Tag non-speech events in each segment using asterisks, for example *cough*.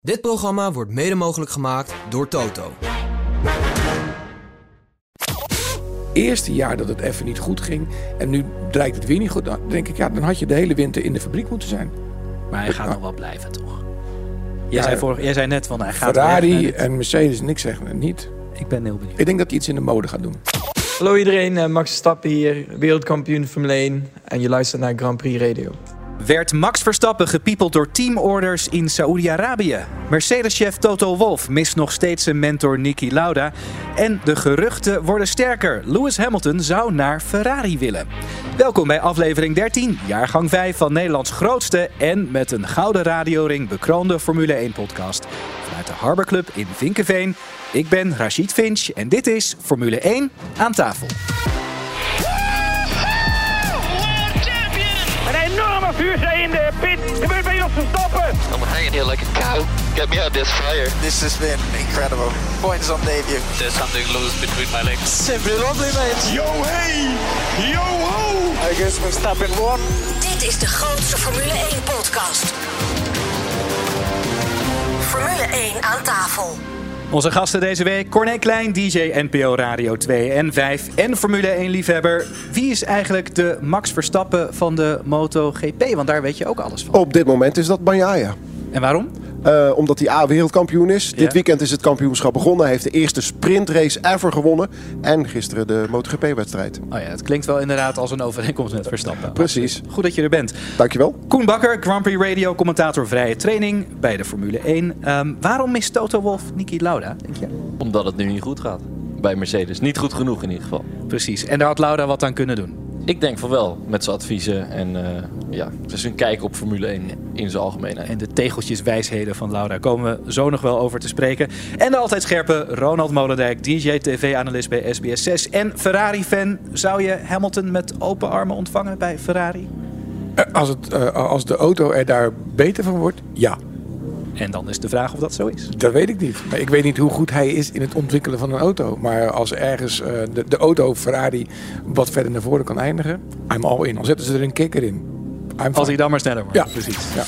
Dit programma wordt mede mogelijk gemaakt door Toto. Eerste jaar dat het even niet goed ging en nu draait het weer niet goed, dan denk ik, ja, dan had je de hele winter in de fabriek moeten zijn. Maar hij gaat nog wel blijven, toch? Jij, Ja, zei, vorig, jij zei net van hij gaat Ferrari en Mercedes, niks zeggen het niet. Ik ben heel benieuwd. Ik denk dat hij iets in de mode gaat doen. Hallo iedereen, eh, Max Verstappen hier, wereldkampioen Formule 1 en je luistert naar Grand Prix Radio. Werd Max Verstappen gepiepeld door teamorders in Saoedi-Arabië? Mercedes-chef Toto Wolff mist nog steeds zijn mentor Niki Lauda. En de geruchten worden sterker. Lewis Hamilton zou naar Ferrari willen. Welkom bij aflevering 13, jaargang 5 van Nederlands grootste en met een gouden radioring bekroonde Formule 1 podcast. Vanuit de Harbor Club in Vinkenveen. Ik ben Rachid Finch en dit is Formule 1 aan tafel. Enorme vuurzee in de pit. Gebeurt bij ons Verstappen. I'm hanging here like a cow. Get me out of this fire. This has been incredible. Points on debut. There's something loose between my legs. Simply lovely, mate. Yo hey, yo ho. I guess Verstappen won. Dit is de grootste Formule 1 podcast. Formule 1 aan tafel. Onze gasten deze week, Corné Klein, DJ NPO Radio 2 en 5 en Formule 1 liefhebber. Wie is eigenlijk de Max Verstappen van de MotoGP? Want daar weet je ook alles van. Op dit moment is dat Bagnaia. En waarom? Eh, omdat hij A wereldkampioen is. Dit weekend is het kampioenschap begonnen. Hij heeft de eerste sprintrace ever gewonnen. En gisteren de MotoGP-wedstrijd. Oh ja, het klinkt wel inderdaad als een overeenkomst met Verstappen. *laughs* Precies. Goed dat je er bent. Dankjewel. Koen Bakker, Grand Prix Radio, commentator vrije training bij de Formule 1. Ehm, waarom mist Toto Wolff Niki Lauda, denk je? Omdat het nu niet goed gaat. Bij Mercedes. Niet goed genoeg in ieder geval. Precies. En daar had Lauda wat aan kunnen doen. Ik denk van wel. Met zijn adviezen en eh ja, zijn kijk op Formule 1 in zijn algemeenheid. En de tegeltjes wijsheden van Laura komen we zo nog wel over te spreken. En de altijd scherpe Ronald Molendijk, DJ-TV-analyst bij SBS 6 en Ferrari-fan. Zou je Hamilton met open armen ontvangen bij Ferrari? Eh, Als, het, eh, als de auto er daar beter van wordt, ja. En dan is de vraag of dat zo is. Dat weet ik niet. Maar ik weet niet hoe goed hij is in het ontwikkelen van een auto. Maar als ergens eh, de, de auto Ferrari wat verder naar voren kan eindigen, I'm all in. Dan zetten ze er een kikker in. I'm Als fine. hij dan maar sneller wordt. Ja, precies. Ja.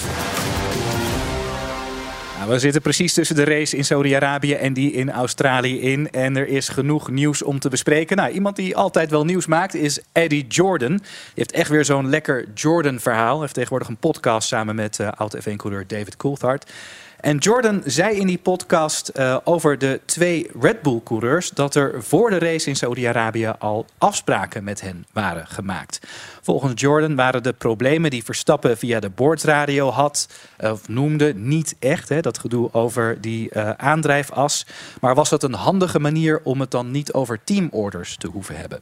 We zitten precies tussen de race in Saudi-Arabië en die in Australië in. En er is genoeg nieuws om te bespreken. Nou, iemand die altijd wel nieuws maakt is Eddie Jordan. Die heeft echt weer zo'n lekker Jordan-verhaal. Hij heeft tegenwoordig een podcast samen met uh, oud-F1-coureur David Coulthard. En Jordan zei in die podcast eh, over de twee Red Bull-coureurs... dat er voor de race in Saudi-Arabië al afspraken met hen waren gemaakt. Volgens Jordan waren de problemen die Verstappen via de boordradio had... of noemde niet echt, hè, dat gedoe over die eh, aandrijfas. Maar was het een handige manier om het dan niet over teamorders te hoeven hebben?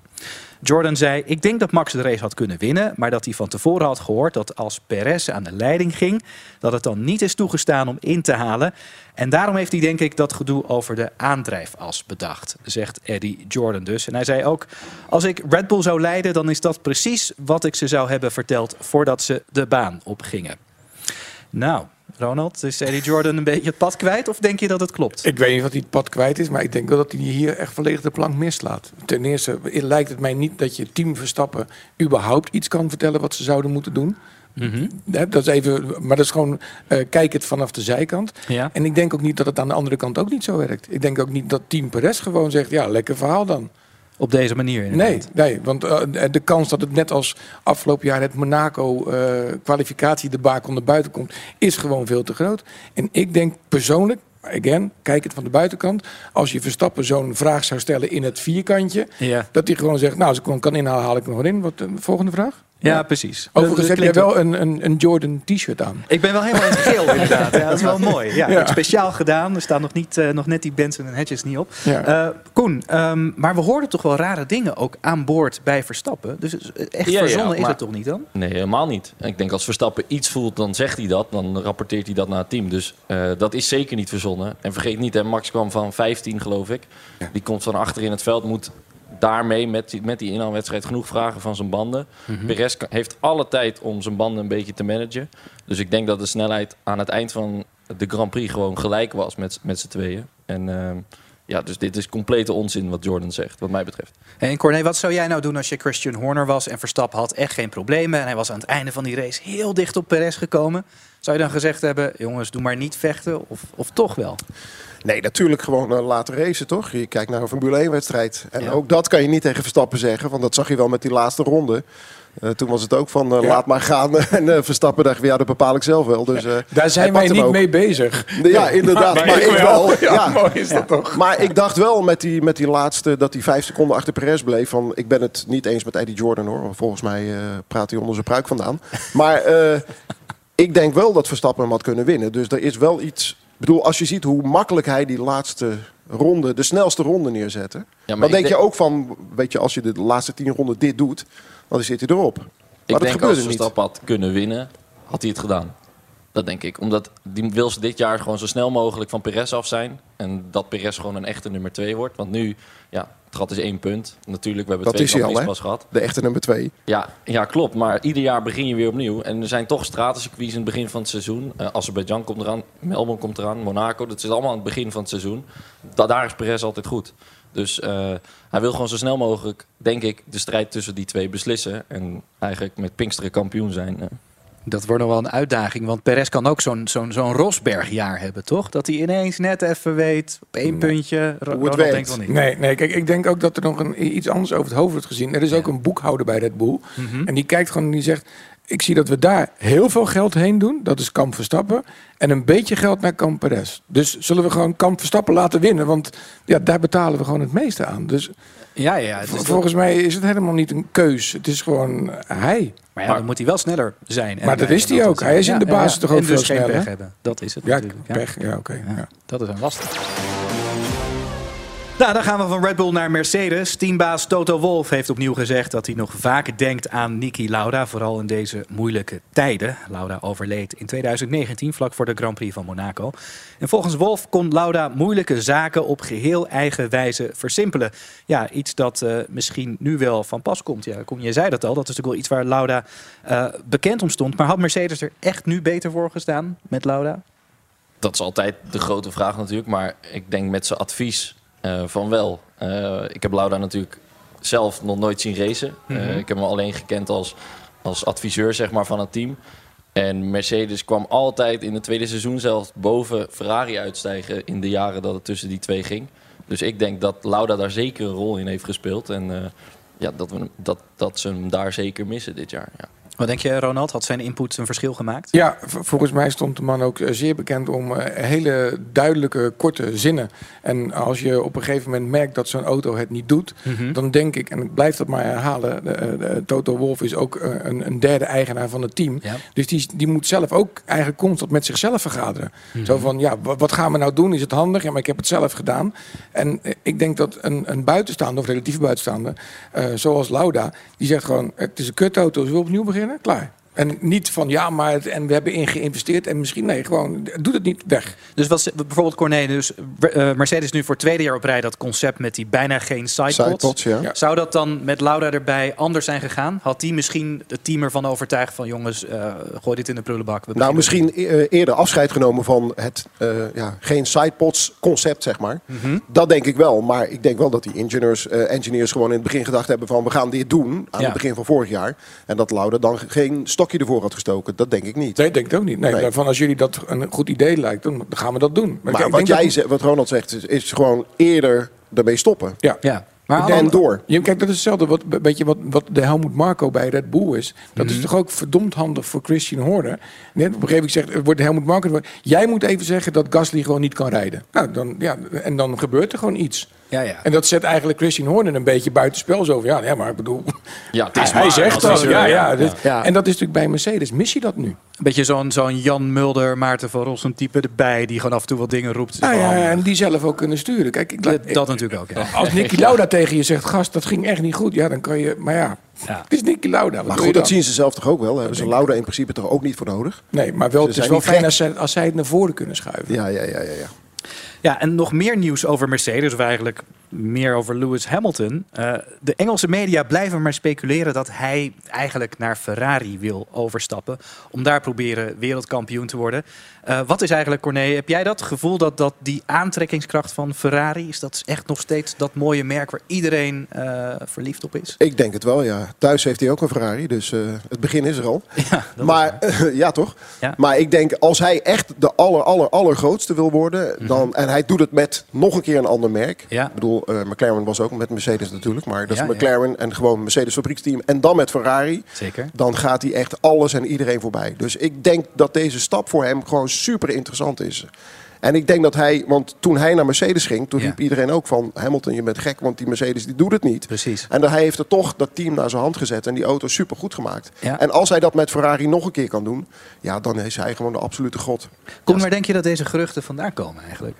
Jordan zei, ik denk dat Max de race had kunnen winnen... maar dat hij van tevoren had gehoord dat als Perez aan de leiding ging... dat het dan niet is toegestaan om in te halen. En daarom heeft hij denk ik dat gedoe over de aandrijfas bedacht, zegt Eddie Jordan dus. En hij zei ook, als ik Red Bull zou leiden... dan is dat precies wat ik ze zou hebben verteld voordat ze de baan opgingen. Nou, Ronald, is Eddie Jordan een beetje het pad kwijt of denk je dat het klopt? Ik weet niet wat hij het pad kwijt is, maar ik denk wel dat hij hier echt volledig de plank mislaat. Ten eerste lijkt het mij niet dat je team Verstappen überhaupt iets kan vertellen wat ze zouden moeten doen. Hè, Dat is even, maar dat is gewoon, eh, kijk het vanaf de zijkant. Ja. En ik denk ook niet dat het aan de andere kant ook niet zo werkt. Ik denk ook niet dat team Perez gewoon zegt, ja, lekker verhaal dan. Op deze manier Nee, inderdaad. nee, want eh, de kans dat het net als afgelopen jaar het Monaco eh kwalificatiedebakel naar buiten komt, is gewoon veel te groot. En ik denk persoonlijk, again, kijk het van de buitenkant, als je Verstappen zo'n vraag zou stellen in het vierkantje, Ja. dat hij gewoon zegt, nou, als ik hem kan inhalen, haal ik hem nog in. Wat, de volgende vraag? Ja, precies. Overigens heb klinkt wel een, een, een Jordan t-shirt aan. Ik ben wel helemaal in het geel *laughs* inderdaad. Ja, dat is wel mooi. Ja, Speciaal gedaan. Er staan nog, niet, eh, nog net die Benson en Hedges niet op. Ja. Eh, Koen, ehm, maar we hoorden toch wel rare dingen ook aan boord bij Verstappen. Dus echt Ja, ja, verzonnen is het toch niet dan? Nee, helemaal niet. Ik denk als Verstappen iets voelt, dan zegt hij dat. Dan rapporteert hij dat naar het team. Dus eh, dat is zeker niet verzonnen. En vergeet niet, hè, Max kwam van 15 geloof ik. Die komt van achter in het veld. Moet daarmee met die, met die inhaalwedstrijd genoeg vragen van zijn banden. Perez kan- heeft alle tijd om zijn banden een beetje te managen. Dus ik denk dat de snelheid aan het eind van de Grand Prix gewoon gelijk was met, met z'n tweeën. En ehm, Ja, dus dit is complete onzin wat Jordan zegt, wat mij betreft. En Corné, wat zou jij nou doen als je Christian Horner was en Verstappen had echt geen problemen en hij was aan het einde van die race heel dicht op Perez gekomen? Zou je dan gezegd hebben, jongens, doe maar niet vechten of, of toch wel? Nee, natuurlijk gewoon uh, laten racen, toch? Je kijkt naar een Formule 1-wedstrijd. En ook dat kan je niet tegen Verstappen zeggen, want dat zag je wel met die laatste ronde. Uh, toen was het ook van uh, ja. laat maar gaan. *laughs* en Verstappen dacht, ja, dat bepaal ik zelf wel. Dus, Daar zijn wij niet ook. mee bezig. Ja, inderdaad. maar, maar ik wel. *laughs* Ja, ja. mooi is dat toch. Maar ik dacht wel met die, met die laatste, dat hij vijf seconden achter Perez bleef. Van, ik ben het niet eens met Eddie Jordan hoor. Volgens mij praat hij onder zijn pruik vandaan. *laughs* Maar ik denk wel dat Verstappen hem had kunnen winnen. Dus er is wel iets bedoel, als je ziet hoe makkelijk hij die laatste ronde, de snelste ronde neerzette. Ja, dan denk je ook van, weet je, als je de laatste tien ronden dit doet, dan zit hij erop. Ik maar denk als Verstappen had kunnen winnen, had hij het gedaan. Dat denk ik. Omdat die wil ze dit jaar gewoon zo snel mogelijk van Perez af zijn. En dat Perez gewoon een echte nummer twee wordt. Want nu, ja, het gat is één punt. Natuurlijk, we hebben dat twee pas gehad. De echte nummer twee. Ja, ja, klopt. Maar ieder jaar begin je weer opnieuw. En er zijn toch stratencircuits in het begin van het seizoen. Uh, Azerbeidzjan komt eraan, Melbourne komt eraan, Monaco. Dat is allemaal aan het begin van het seizoen. Da daar is Perez altijd goed. Dus uh, hij wil gewoon zo snel mogelijk, denk ik, de strijd tussen die twee beslissen. En eigenlijk met Pinksteren kampioen zijn. Uh. Dat wordt nog wel een uitdaging, want Perez kan ook zo'n zo'n zo'n Rosberg-jaar hebben, toch? Dat hij ineens net even weet, op één puntje. Hoe het werkt. denkt wel niet. Nee, nee, kijk, ik denk ook dat er nog een, iets anders over het hoofd wordt gezien. Er is ook een boekhouder bij Red Bull. Mm -hmm. En die kijkt gewoon en die zegt... Ik zie dat we daar heel veel geld heen doen. Dat is Kamp Verstappen. En een beetje geld naar Kamp Perez. Dus zullen we gewoon Kamp Verstappen laten winnen? Want ja, daar betalen we gewoon het meeste aan. Dus ja, ja, dus volgens mij is het helemaal niet een keus. Het is gewoon hij. Maar ja, dan moet hij wel sneller zijn. Maar dat is hij ook. Hij is in de basis ja, toch ook en veel dus geen sneller. pech hebben. Dat is het Ja, natuurlijk. pech. Ja, oké. ja. Dat is een lastig. Nou, dan gaan we van Red Bull naar Mercedes. Teambaas Toto Wolff heeft opnieuw gezegd dat hij nog vaak denkt aan Niki Lauda. Vooral in deze moeilijke tijden. Lauda overleed in 2019, vlak voor de Grand Prix van Monaco. En volgens Wolff kon Lauda moeilijke zaken op geheel eigen wijze versimpelen. Ja, iets dat uh, misschien nu wel van pas komt. Ja, je zei dat al, dat is natuurlijk wel iets waar Lauda uh, bekend om stond. Maar had Mercedes er echt nu beter voor gestaan met Lauda? Dat is altijd de grote vraag natuurlijk. Maar ik denk met zijn advies van wel. Uh, ik heb Lauda natuurlijk zelf nog nooit zien racen. Mm -hmm. uh, ik heb hem alleen gekend als, als adviseur zeg maar, van het team. En Mercedes kwam altijd in het tweede seizoen zelfs boven Ferrari uitstijgen in de jaren dat het tussen die twee ging. Dus ik denk dat Lauda daar zeker een rol in heeft gespeeld. En ja, dat, we, dat, dat ze hem daar zeker missen dit jaar. Ja. Wat denk je, Ronald? Had zijn input een verschil gemaakt? Ja, volgens mij stond de man ook zeer bekend om uh, hele duidelijke, korte zinnen. En als je op een gegeven moment merkt dat zo'n auto het niet doet, mm -hmm. dan denk ik, en ik blijf dat maar herhalen, de, de, Toto Wolff is ook een, een, derde eigenaar van het team. Ja. Dus die, die moet zelf ook eigenlijk constant met zichzelf vergaderen. Mm -hmm. Zo van, ja, wat gaan we nou doen? Is het handig? Ja, maar ik heb het zelf gedaan. En ik denk dat een, een buitenstaander, of relatief buitenstaander, zoals Lauda, die zegt gewoon, het is een kutauto, zullen we opnieuw beginnen? né, claro. En niet van ja, maar het, en we hebben in geïnvesteerd en misschien nee, gewoon doe het niet weg. Dus wat bijvoorbeeld Corné, dus uh, Mercedes nu voor het tweede jaar op rij dat concept met die bijna geen sidepods. Sidepods, ja. Ja. Zou dat dan met Lauda erbij anders zijn gegaan? Had die misschien het team ervan overtuigd van jongens, uh, gooi dit in de prullenbak? We nou, misschien uh, eerder afscheid genomen van het ja, geen sidepods concept, zeg maar. Mm -hmm. Dat denk ik wel. Maar ik denk wel dat die engineers, engineers gewoon in het begin gedacht hebben van we gaan dit doen aan ja. het begin van vorig jaar. En dat Lauda dan geen stok ervoor had gestoken. Dat denk ik niet. Nee, denk ik ook niet. Nee, nee. Van als jullie dat een goed idee lijkt, dan gaan we dat doen. Maar, maar wat, jij dat... zegt, wat Ronald zegt, is, is gewoon eerder ermee stoppen. Ja. ja. Maar en door. Je, kijk, dat is hetzelfde wat, weet je, wat, wat de Helmut Marco bij Red Bull is. Dat mm -hmm. is toch ook verdomd handig voor Christian Horner. Net op een gegeven moment zegt, wordt Helmut Marco... Jij moet even zeggen dat Gasly gewoon niet kan rijden. Nou, dan, ja, en dan gebeurt er gewoon iets. Ja, ja. En dat zet eigenlijk Christian Horner een beetje buitenspel. Zo van, ja, nee, maar ik bedoel... Ja, het is hij, zegt dat. Ja, ja, dit, ja. En dat is natuurlijk bij Mercedes. Mis je dat nu? Een beetje zo'n zo'n Jan Mulder, Maarten van Rossum type erbij... die gewoon af en toe wat dingen roept. Ah, ja, en die zelf ook kunnen sturen. Kijk, ik, dat, dat natuurlijk ook, ja. Als Nicky Lauda tegen je zegt... gast, dat ging echt niet goed. Ja, dan kan je... Maar ja, ja. Het is Nicky Lauda. Maar goed, dat zien ze zelf toch ook wel. Daar hebben ze Lauda in principe toch ook niet voor nodig. Nee, maar wel, het is wel fijn als zij, als zij het naar voren kunnen schuiven. Ja, ja, ja, ja. ja. Ja, en nog meer nieuws over Mercedes, of eigenlijk meer over Lewis Hamilton. Eh, de Engelse media blijven maar speculeren dat hij eigenlijk naar Ferrari wil overstappen. Om daar proberen wereldkampioen te worden. Eh, wat is eigenlijk, Corné, heb jij dat gevoel dat, dat die aantrekkingskracht van Ferrari... is dat echt nog steeds dat mooie merk waar iedereen eh, verliefd op is? Ik denk het wel, ja. Thuis heeft hij ook een Ferrari, dus het begin is er al. *laughs* Ja, maar *laughs* ja, toch? Ja. Maar ik denk, als hij echt de aller, aller, allergrootste wil worden... Dan, en hij doet het met nog een keer een ander merk. Mhm. Ja. Ik bedoel, eh, McLaren was ook met Mercedes natuurlijk. Maar dat is Ja, ja. McLaren en gewoon Mercedes fabrieksteam. En dan met Ferrari. Zeker. Dan gaat hij echt alles en iedereen voorbij. Dus ik denk dat deze stap voor hem gewoon super interessant is. En ik denk dat hij, want toen hij naar Mercedes ging, toen Ja. riep iedereen ook van Hamilton, je bent gek, want die Mercedes die doet het niet. Precies. En dan hij heeft er toch dat team naar zijn hand gezet en die auto super goed gemaakt. Ja. En als hij dat met Ferrari nog een keer kan doen, ja, dan is hij gewoon de absolute god. Kom, waar denk je dat deze geruchten vandaan komen eigenlijk?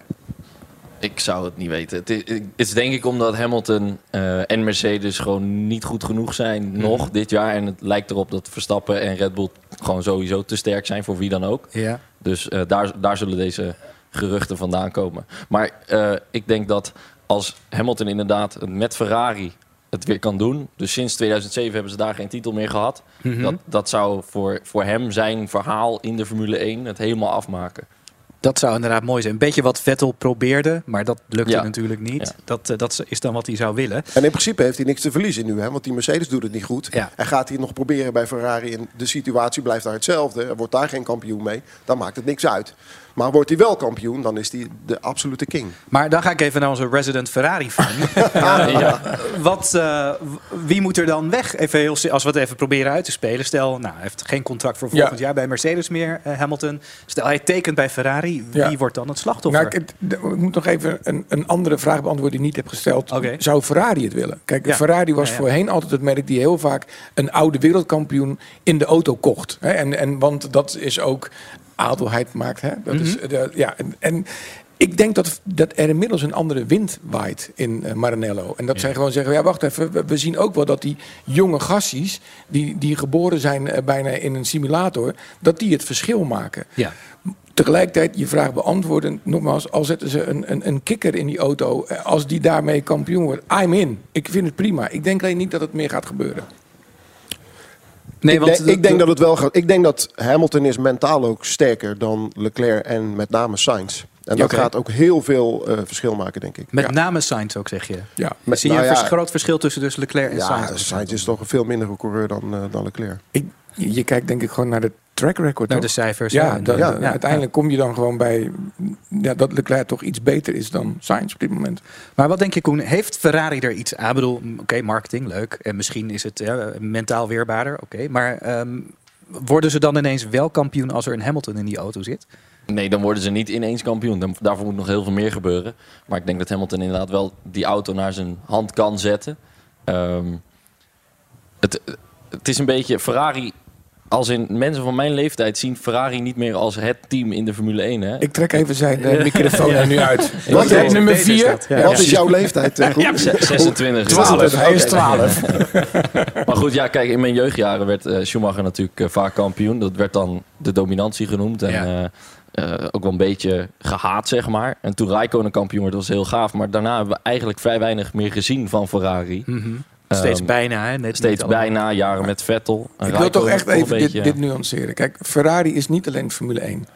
Ik zou het niet weten. Het is, het is denk ik omdat Hamilton eh, en Mercedes gewoon niet goed genoeg zijn Mhm. nog dit jaar. En het lijkt erop dat Verstappen en Red Bull gewoon sowieso te sterk zijn voor wie dan ook. Ja. Dus eh, daar, daar zullen deze geruchten vandaan komen. Maar eh, ik denk dat als Hamilton inderdaad met Ferrari het weer kan doen. Dus sinds 2007 hebben ze daar geen titel meer gehad. Mhm. dat, dat zou voor, voor hem zijn verhaal in de Formule 1 het helemaal afmaken. Dat zou inderdaad mooi zijn. Een beetje wat Vettel probeerde, maar dat lukte Ja. natuurlijk niet. Ja. Dat, eh, dat is dan wat hij zou willen. En in principe heeft hij niks te verliezen nu, hè? want die Mercedes doet het niet goed. Ja. En gaat hij nog proberen bij Ferrari en de situatie blijft daar hetzelfde. Er wordt daar geen kampioen mee, dan maakt het niks uit. Maar wordt hij wel kampioen, dan is hij de absolute king. Maar dan ga ik even naar onze resident Ferrari-fan. *laughs* ja. Wat, eh, wie moet er dan weg? Even heel, als we het even proberen uit te spelen. Stel, nou, hij heeft geen contract voor volgend Ja. jaar bij Mercedes meer, eh, Hamilton. Stel, hij tekent bij Ferrari. Wie Ja. wordt dan het slachtoffer? Nou, ik, moet nog even een, een andere vraag beantwoorden die ik niet heb gesteld. Zou Ferrari het willen? Kijk, Ja. Ferrari was Ja, ja. voorheen altijd het merk die heel vaak een oude wereldkampioen in de auto kocht. Hè? En, en, want dat is ook adelheid maakt. Hè? Dat is, Mhm. de, ja, en, en ik denk dat, dat er inmiddels een andere wind waait in eh, Maranello. En dat zij gewoon zeggen, ja wacht even, we, we zien ook wel dat die jonge gassies... die, die geboren zijn eh, bijna in een simulator, dat die het verschil maken. ja. Tegelijkertijd je vraag beantwoorden. Nogmaals, al zetten ze een, een, een kikker in die auto. eh, Als die daarmee kampioen wordt, I'm in. Ik vind het prima. Ik denk alleen niet dat het meer gaat gebeuren. Nee, ik, want denk, ik denk dat het wel gaat. Ik denk dat Hamilton is mentaal ook sterker dan Leclerc en met name Sainz. En dat gaat ook heel veel eh, verschil maken, denk ik. Met Ja. name Sainz ook, zeg je. Ja. Met- Zie je nou een ja, groot verschil tussen dus Leclerc en ja, Sainz? Sainz is toch een veel mindere coureur dan, eh, dan Leclerc. Ik, je, kijkt denk ik gewoon naar de track record. Naar toch? de cijfers. ja, dat- uiteindelijk kom je dan gewoon bij ja, dat Leclerc toch iets beter is dan Sainz op dit moment. Maar wat denk je, Koen? Heeft Ferrari er iets aan? Ik bedoel, oké, marketing, leuk. En misschien is het ja, mentaal weerbaarder, oké. Maar ehm, worden ze dan ineens wel kampioen als er een Hamilton in die auto zit? Nee, dan worden ze niet ineens kampioen. Dan, daarvoor moet nog heel veel meer gebeuren. Maar ik denk dat Hamilton inderdaad wel die auto naar zijn hand kan zetten. Ehm, het, het is een beetje Ferrari. Als in mensen van mijn leeftijd zien Ferrari niet meer als het team in de Formule 1. Hè? Ik trek even zijn eh, microfoon er nu uit. Wat is nummer Beter is 4? dat, ja. Wat is jouw leeftijd? eh? Ze- 26. 12. Hij is Oké. 12. *laughs* Maar goed, ja, kijk, in mijn jeugdjaren werd eh, Schumacher natuurlijk vaak kampioen. Dat werd dan de dominantie genoemd. En Ja. ook wel een beetje gehaat, zeg maar. En toen Raikkonen kampioen werd, was heel gaaf. Maar daarna hebben we eigenlijk vrij weinig meer gezien van Ferrari. Steeds Ehm, bijna, hè? Net Steeds bijna, jaren met Vettel. Ik wil toch echt even dit, dit nuanceren. Kijk, Ferrari is niet alleen Formule 1.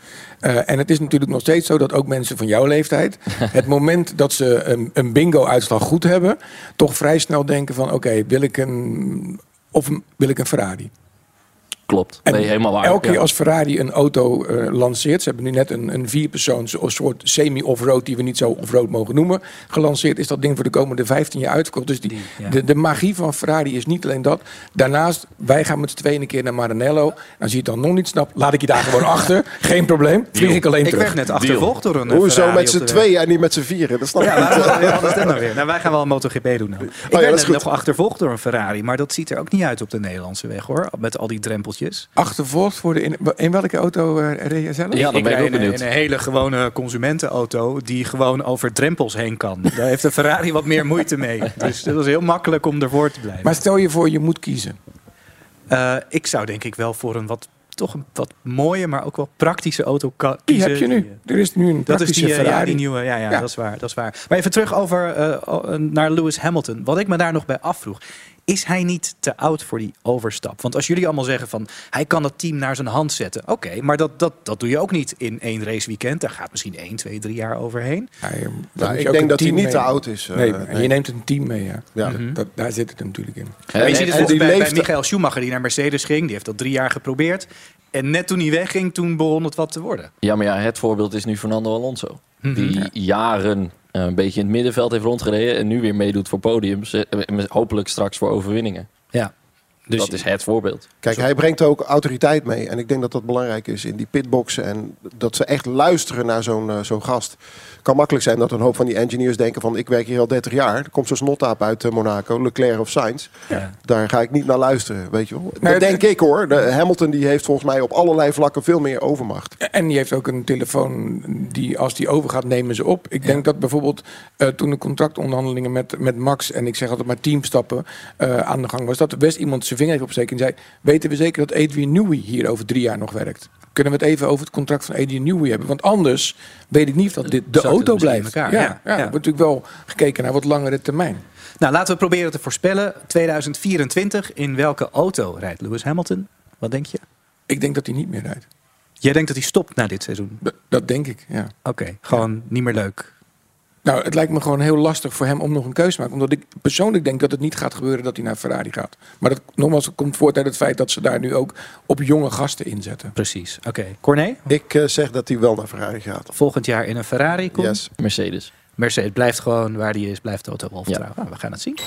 Eh, en het is natuurlijk nog steeds zo dat ook mensen van jouw leeftijd... *laughs* het moment dat ze een, een bingo-uitslag goed hebben... toch vrij snel denken van... oké, wil ik een... of wil ik een Ferrari? Klopt, En nee, helemaal waar. elke keer ja. als Ferrari een auto eh, lanceert... ze hebben nu net een, een vierpersoons een soort semi-offroad... die we niet zo offroad mogen noemen... gelanceerd is dat ding voor de komende 15 jaar uitverkocht. Dus die, Die, ja. de, de magie van Ferrari is niet alleen dat. Daarnaast, wij gaan met z'n tweeën een keer naar Maranello. En als je het dan nog niet snapt, laat ik je daar gewoon achter. *laughs* Geen probleem, vlieg ik alleen Ik terug. werd net achtervolgd door een eh, Hoezo Ferrari met z'n tweeën en niet met z'n vieren? Dat snap ik Ja, niet. wat is nou weer? Nou, wij gaan wel een MotoGP doen. Nou. Ik is net goed. nog achtervolgd door een Ferrari, maar dat ziet er ook niet uit op de Nederlandse weg hoor. Met al die drempeltjes. Achtervolgd voor de... In, in welke auto eh reed je zelf? Ja, dan ik ben ik ook benieuwd. in een hele gewone consumentenauto die gewoon over drempels heen kan. *laughs* Daar heeft de Ferrari wat meer moeite mee. Dus dat was heel makkelijk om ervoor te blijven. Maar stel je voor, je moet kiezen. Eh, ik zou denk ik wel voor een wat toch een wat mooie, maar ook wel praktische auto ka- Die kiezen. heb je nu. Er is nu een Dat is praktische die, eh, ja, Ferrari. die nieuwe, ja, ja, Ja. Dat, is waar, dat is waar. Maar even terug over, eh, naar Lewis Hamilton. Wat ik me daar nog bij afvroeg. Is hij niet te oud voor die overstap? Want als jullie allemaal zeggen van hij kan dat team naar zijn hand zetten. Oké, maar dat, dat, dat doe je ook niet in één raceweekend. Daar gaat misschien 1, 2, 3 jaar overheen. Ja, je- Nou, ik denk dat hij niet mee- te oud is. eh, nee, nee. je neemt een team mee, ja. Ja. Mhm. Dat, daar zit het natuurlijk in. Maar je ziet het en bij, bij Michael Schumacher die naar Mercedes ging. Die heeft dat drie jaar geprobeerd. En net toen hij wegging, toen begon het wat te worden. Ja, maar ja, het voorbeeld is nu Fernando Alonso. Mhm. Die jaren een beetje in het middenveld heeft rondgereden... en nu weer meedoet voor podiums. eh, en hopelijk straks voor overwinningen. Ja. Dus dat is het voorbeeld. Kijk, hij brengt ook autoriteit mee. En ik denk dat dat belangrijk is in die pitboxen. En dat ze echt luisteren naar zo'n eh, zo'n gast. Het kan makkelijk zijn dat een hoop van die engineers denken van... ik werk hier al 30 jaar. Er komt zo'n snottaap uit eh, Monaco, Leclerc of Sainz. Ja. Daar ga ik niet naar luisteren, weet je wel. Nee, dat denk ik hoor. De, Hamilton die heeft volgens mij op allerlei vlakken veel meer overmacht. En die heeft ook een telefoon die als die overgaat nemen ze op. Ik denk dat bijvoorbeeld eh, toen de contractonderhandelingen met, met Max en ik zeg altijd maar teamstappen eh, aan de gang was, dat er best iemand zijn vinger heeft opsteken en zei: weten we zeker dat Adrian Newey hier over drie jaar nog werkt? Kunnen we het even over het contract van Adrian Newey hebben? Want anders weet ik niet of dat dit de auto blijft. elkaar, ja, ja. ja, wordt natuurlijk wel gekeken naar wat langere termijn. Nou, laten we proberen te voorspellen. 2024, in welke auto rijdt Lewis Hamilton? Wat denk je? Ik denk dat hij niet meer rijdt. Jij denkt dat hij stopt na dit seizoen? Dat, dat denk ik, ja. Oké, gewoon niet meer leuk. Nou, het lijkt me gewoon heel lastig voor hem om nog een keuze te maken. Omdat ik persoonlijk denk dat het niet gaat gebeuren dat hij naar Ferrari gaat. Maar dat nogmaals het komt voort uit het feit dat ze daar nu ook op jonge gasten inzetten. Precies. Oké, Corné, Ik eh, zeg dat hij wel naar Ferrari gaat. volgend jaar in een Ferrari komt. Yes. Mercedes. Mercedes blijft gewoon waar die is, blijft Toto Wolff Ja. Nou, we gaan het zien.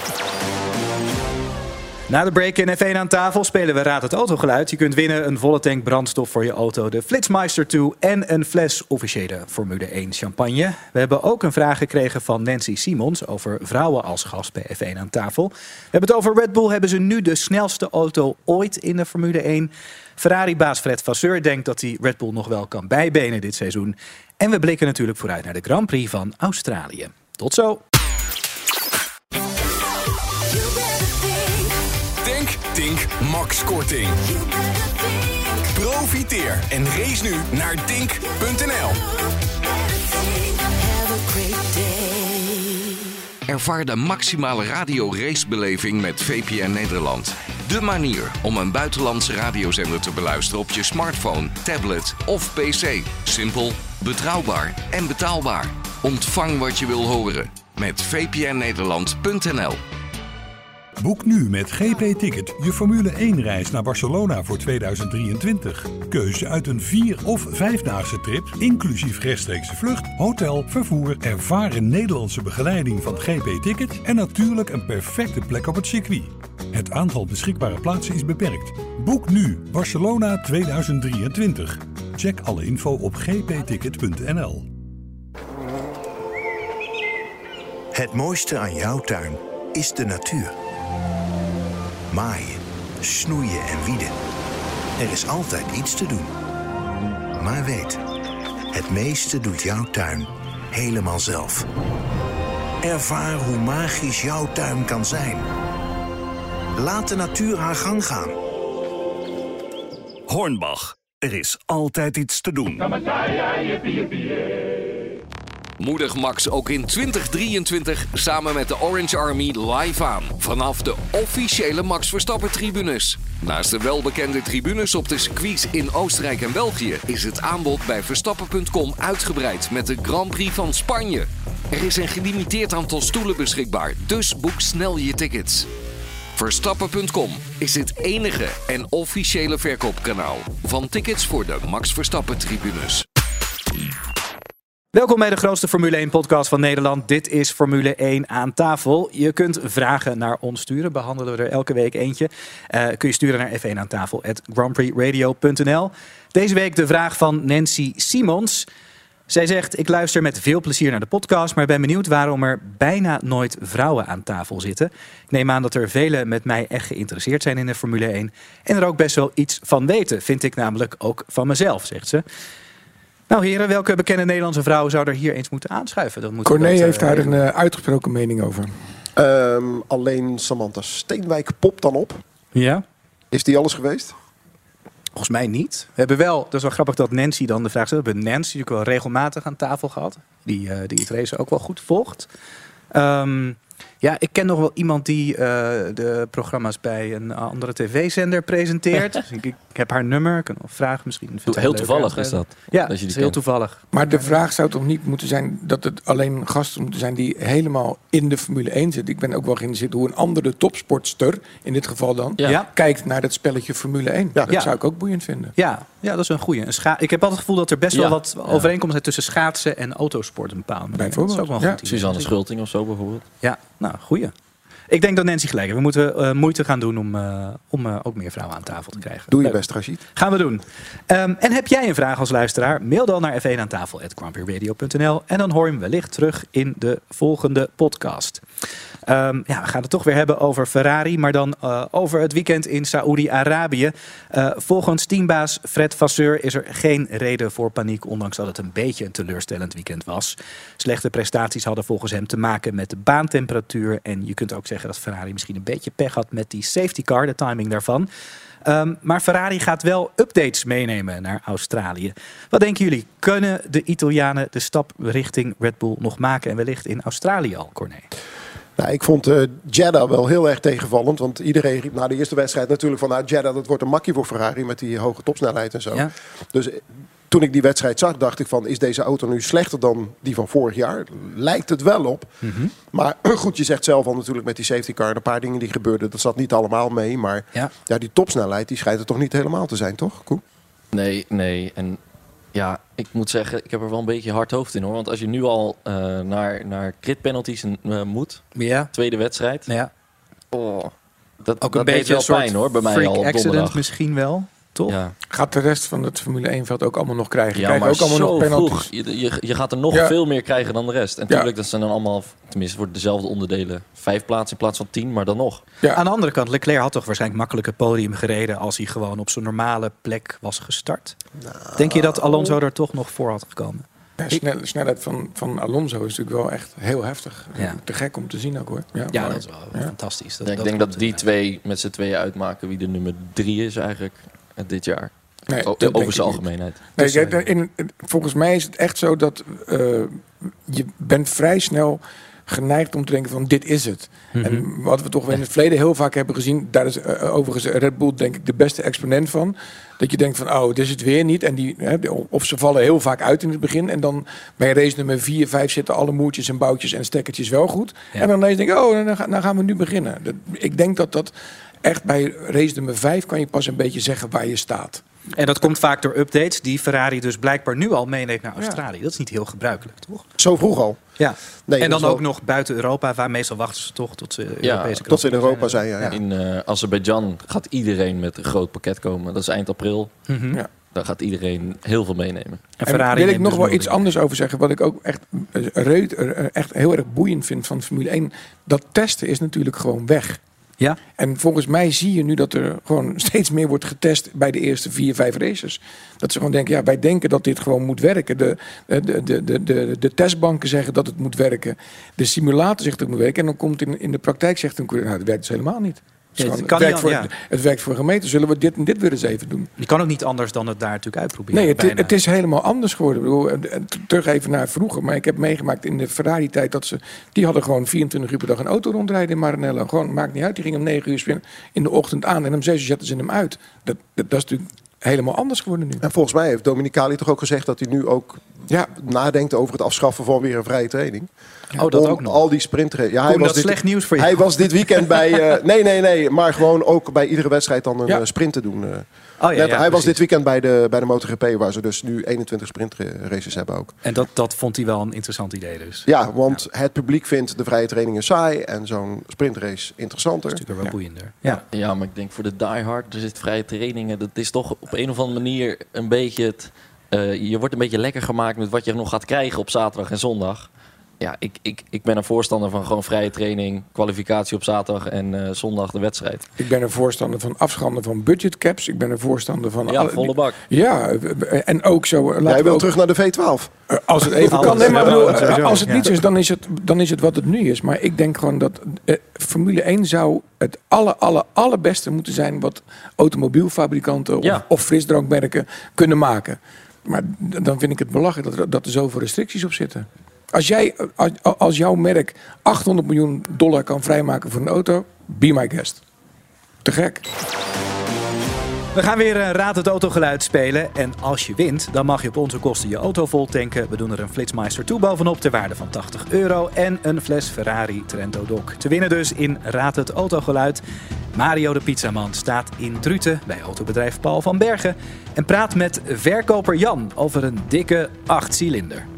Na de break in F1 aan tafel spelen we Raad het Autogeluid. Je kunt winnen een volle tank brandstof voor je auto, de Flitsmeister 2 en een fles officiële Formule 1 champagne. We hebben ook een vraag gekregen van Nancy Simons over vrouwen als gast bij F1 aan tafel. We hebben het over Red Bull. Hebben ze nu de snelste auto ooit in de Formule 1? Ferrari-baas Fred Vasseur denkt dat hij Red Bull nog wel kan bijbenen dit seizoen. En we blikken natuurlijk vooruit naar de Grand Prix van Australië. Tot zo! Max Korting. Profiteer en race nu naar Tink.nl. Ervaar de maximale radio-racebeleving met VPN Nederland. De manier om een buitenlandse radiozender te beluisteren op je smartphone, tablet of pc. Simpel, betrouwbaar en betaalbaar. Ontvang wat je wil horen met vpnnederland.nl. Boek nu met GP Ticket je Formule 1-reis naar Barcelona voor 2023. Keuze uit een 4 of 5-daagse trip, inclusief rechtstreekse vlucht, hotel, vervoer, ervaren Nederlandse begeleiding van GP Ticket en natuurlijk een perfecte plek op het circuit. Het aantal beschikbare plaatsen is beperkt. Boek nu Barcelona 2023. Check alle info op gpticket.nl. Het mooiste aan jouw tuin is de natuur. Maaien, snoeien en wieden. Er is altijd iets te doen. Maar weet, het meeste doet jouw tuin helemaal zelf. Ervaar hoe magisch jouw tuin kan zijn. Laat de natuur haar gang gaan. Hornbach. Er is altijd iets te doen. Moedig Max ook in 2023 samen met de Orange Army live aan. Vanaf de officiële Max Verstappen tribunes. Naast de welbekende tribunes op de circuits in Oostenrijk en België... is het aanbod bij Verstappen.com uitgebreid met de Grand Prix van Spanje. Er is een gelimiteerd aantal stoelen beschikbaar, dus boek snel je tickets. Verstappen.com is het enige en officiële verkoopkanaal... van tickets voor de Max Verstappen tribunes. Welkom bij de grootste Formule 1-podcast van Nederland. Dit is Formule 1 aan tafel. Je kunt vragen naar ons sturen. Behandelen we er elke week eentje. Eh, kun je sturen naar f1 aan tafel. Deze week de vraag van Nancy Simons. Zij zegt: Ik luister met veel plezier naar de podcast, maar ben benieuwd waarom er bijna nooit vrouwen aan tafel zitten. Ik neem aan dat er velen met mij echt geïnteresseerd zijn in de Formule 1 en er ook best wel iets van weten. Vind ik namelijk ook van mezelf, zegt ze. Nou heren, welke bekende Nederlandse vrouw zou er hier eens moeten aanschuiven? Dan moeten we Corné dat, heeft daar een eh, uitgesproken mening over. Ehm, alleen Samantha Steenwijk popt dan op. Ja? Is die alles geweest? Volgens mij niet. We hebben wel, dat is wel grappig dat Nancy dan de vraag stelt. We hebben Nancy natuurlijk wel regelmatig aan tafel gehad. Die, eh, die het race ook wel goed volgt. Ehm, ja, ik ken nog wel iemand die eh, de programma's bij een andere tv-zender presenteert. *laughs* dus ik, ik heb haar nummer. Ik kan nog vragen misschien. Heel toevallig is dat. Ja, dat dat je is heel kent. toevallig. Maar de vraag zou toch niet moeten zijn dat het alleen gasten moeten zijn die helemaal in de Formule 1 zitten. Ik ben ook wel geïnteresseerd hoe een andere topsportster, in dit geval dan, Ja. Ja. kijkt naar dat spelletje Formule 1. Dat Ja. zou ik ook boeiend vinden. Ja, ja, dat is een goeie. Een scha- ik heb altijd het gevoel dat er best wel wat overeenkomsten zijn tussen schaatsen en autosport. Een bepaalde manier. Dat is ook wel een goed idee. Suzanne Schulting of zo bijvoorbeeld. Ja, nou, goeie. Ik denk dat Nancy gelijk heeft. We moeten eh, moeite gaan doen om, eh, om eh, ook meer vrouwen aan tafel te krijgen. Doe je Leuk. best, Rashid. Gaan we doen. Ehm, en heb jij een vraag als luisteraar? Mail dan naar f1 aan tafel en dan hoor je hem wellicht terug in de volgende podcast. Ehm, ja, we gaan het toch weer hebben over Ferrari, maar dan over het weekend in Saoedi-Arabië. Volgens teambaas Fred Vasseur is er geen reden voor paniek, ondanks dat het een beetje een teleurstellend weekend was. Slechte prestaties hadden volgens hem te maken met de baantemperatuur. En je kunt ook zeggen dat Ferrari misschien een beetje pech had met die safety car, de timing daarvan. Ehm, maar Ferrari gaat wel updates meenemen naar Australië. Wat denken jullie? Kunnen de Italianen de stap richting Red Bull nog maken en wellicht in Australië al, Corné? Nou, ik vond eh, Jeddah wel heel erg tegenvallend. Want iedereen riep na de eerste wedstrijd natuurlijk van... Nou, Jeddah, dat wordt een makkie voor Ferrari met die hoge topsnelheid en zo. Ja. Dus eh, toen ik die wedstrijd zag, dacht ik van... Is deze auto nu slechter dan die van vorig jaar? Lijkt het wel op. Maar *clears throat* goed, je zegt zelf al natuurlijk met die safety car... Een paar dingen die gebeurden, dat zat niet allemaal mee. Maar Ja. ja, die topsnelheid, die schijnt er toch niet helemaal te zijn, toch? Koen? Nee, nee. En ja, ik moet zeggen, ik heb er wel een beetje hard hoofd in hoor. Want als je nu al eh, naar, naar crit penalties eh, moet, Ja. tweede wedstrijd. Ja. Oh, dat, Ook dat een deed beetje wel een soort pijn hoor, bij mij al accident donderdag. misschien wel, toch? Ja. Gaat de rest van het Formule 1 veld ook allemaal nog krijgen? Ja, Krijgen ook allemaal zo nog penalties? Je, je, je gaat er nog Ja. veel meer krijgen dan de rest. En Ja. natuurlijk, dat zijn dan allemaal, tenminste voor dezelfde onderdelen, vijf plaatsen in plaats van tien, maar dan nog. Ja. Aan de andere kant, Leclerc had toch waarschijnlijk makkelijk het podium gereden als hij gewoon op zijn normale plek was gestart. Denk je dat Alonso er toch nog voor had gekomen? Ja, snel, de snelheid van, van Alonso is natuurlijk wel echt heel heftig. Ja. Te gek om te zien ook hoor. Ja, Ja, maar- dat is wel ja. fantastisch. Dat, Ja, ik dat denk dat die twee met z'n tweeën uitmaken wie de nummer drie is eigenlijk dit jaar. Nee, over zijn algemeenheid. Nee, Dus, eh, in, in- volgens mij is het echt zo dat eh, je bent vrij snel geneigd om te denken van dit is het. Mhm. En wat we toch in het verleden heel vaak hebben gezien, daar is eh, overigens Red Bull denk ik de beste exponent van. Dat je denkt van oh, dit is het weer niet. En die, hè, of ze vallen heel vaak uit in het begin. En dan bij race nummer 4, 5 zitten alle moertjes en boutjes en stekkertjes wel goed. Ja. En dan denk ik, oh, dan, ga- dan gaan we nu beginnen. Dat, ik denk dat dat echt bij race nummer 5 kan je pas een beetje zeggen waar je staat. En dat komt vaak door updates die Ferrari dus blijkbaar nu al meeneemt naar Australië. Dat is niet heel gebruikelijk, toch? Zo vroeg al. Ja. Nee, en dan ook wel- nog buiten Europa, waar meestal wachten ze toch tot ze Ja, Tot ze in Europa zijn, ja. ja. In eh Azerbeidzjan gaat iedereen met een groot pakket komen. Dat is eind april. Mhm. Ja. Daar gaat iedereen heel veel meenemen. En Ferrari wil ik nog dus wel iets anders over zeggen. Wat ik ook echt, reut, eh, echt heel erg boeiend vind van Formule 1. Dat testen is natuurlijk gewoon weg. Ja? En volgens mij zie je nu dat er gewoon *laughs* steeds meer wordt getest bij de eerste vier, vijf races. Dat ze gewoon denken, ja, wij denken dat dit gewoon moet werken. De, de, de, de, de, testbanken zeggen dat het moet werken. De simulator zegt dat het moet werken. En dan komt in, in de praktijk zegt een coureur, nou, dat werkt dus helemaal niet. Het, is Ja, het gewoon- kan het, werkt niet voor, an- het werkt voor een gemeente. Zullen we dit en dit weer eens even doen? Je kan ook niet anders dan het daar natuurlijk uitproberen. Nee, het, het is helemaal anders geworden. Ik bedoel, terug even naar vroeger. Maar ik heb meegemaakt in de Ferrari-tijd dat ze... Die hadden gewoon 24 uur per dag een auto rondrijden in Maranello. Gewoon, maakt niet uit. Die ging om 9 uur in de ochtend aan. En om 6 uur zetten ze hem uit. Dat, dat, dat is natuurlijk helemaal anders geworden nu. En volgens mij heeft Dominicali toch ook gezegd dat hij nu ook Ja, nadenkt over het afschaffen van weer een vrije training. Oh, dat Om ook nog. Al die sprintraces. Ja, hij Koen, was dat dit, slecht nieuws voor je. Hij was dit weekend bij. eh, *laughs* nee, nee, nee. Maar gewoon ook bij iedere wedstrijd dan een Ja. eh, sprint te doen. eh. Oh, ja, Net- ja, hij was dit weekend bij de, bij de MotoGP, waar ze dus nu 21 sprintraces hebben ook. En dat, dat vond hij wel een interessant idee dus. Ja, want het publiek vindt de vrije trainingen saai en zo'n sprintrace interessanter. Dat is natuurlijk wel boeiender. Ja. Ja, maar ik denk voor de diehard, er zit vrije trainingen. Dat is toch op een of andere manier een beetje het... eh, je wordt een beetje lekker gemaakt met wat je nog gaat krijgen op zaterdag en zondag. Ja, ik, ik, ik ben een voorstander van gewoon vrije training, kwalificatie op zaterdag en eh, zondag de wedstrijd. Ik ben een voorstander van afschanden van budgetcaps. Ik ben een voorstander van... Ja, volle bak. Ja, eh, en ook zo... laten Jij wil ook- terug naar de V12. Eh, Als het even kan. Nee, maar bedoel, als het niet zo is, dan is het, dan is het wat het nu is. Maar ik denk gewoon dat eh, Formule 1 zou het aller, aller, allerbeste moeten zijn... wat automobielfabrikanten of, Ja. of frisdrankmerken kunnen maken. Maar dan vind ik het belachelijk dat er, dat er zoveel restricties op zitten. Als, jij, als, jouw merk 800 miljoen dollar kan vrijmaken voor een auto, be my guest. Te gek. We gaan weer een Raad het Autogeluid spelen. En als je wint, dan mag je op onze kosten je auto vol tanken. We doen er een Flitsmeister toe bovenop ter waarde van 80 euro. En een fles Ferrari Trento Doc. Te winnen dus in Raad het Autogeluid. Mario de Pizzaman staat in Druten bij autobedrijf Paul van Bergen. En praat met verkoper Jan over een dikke 8-cilinder.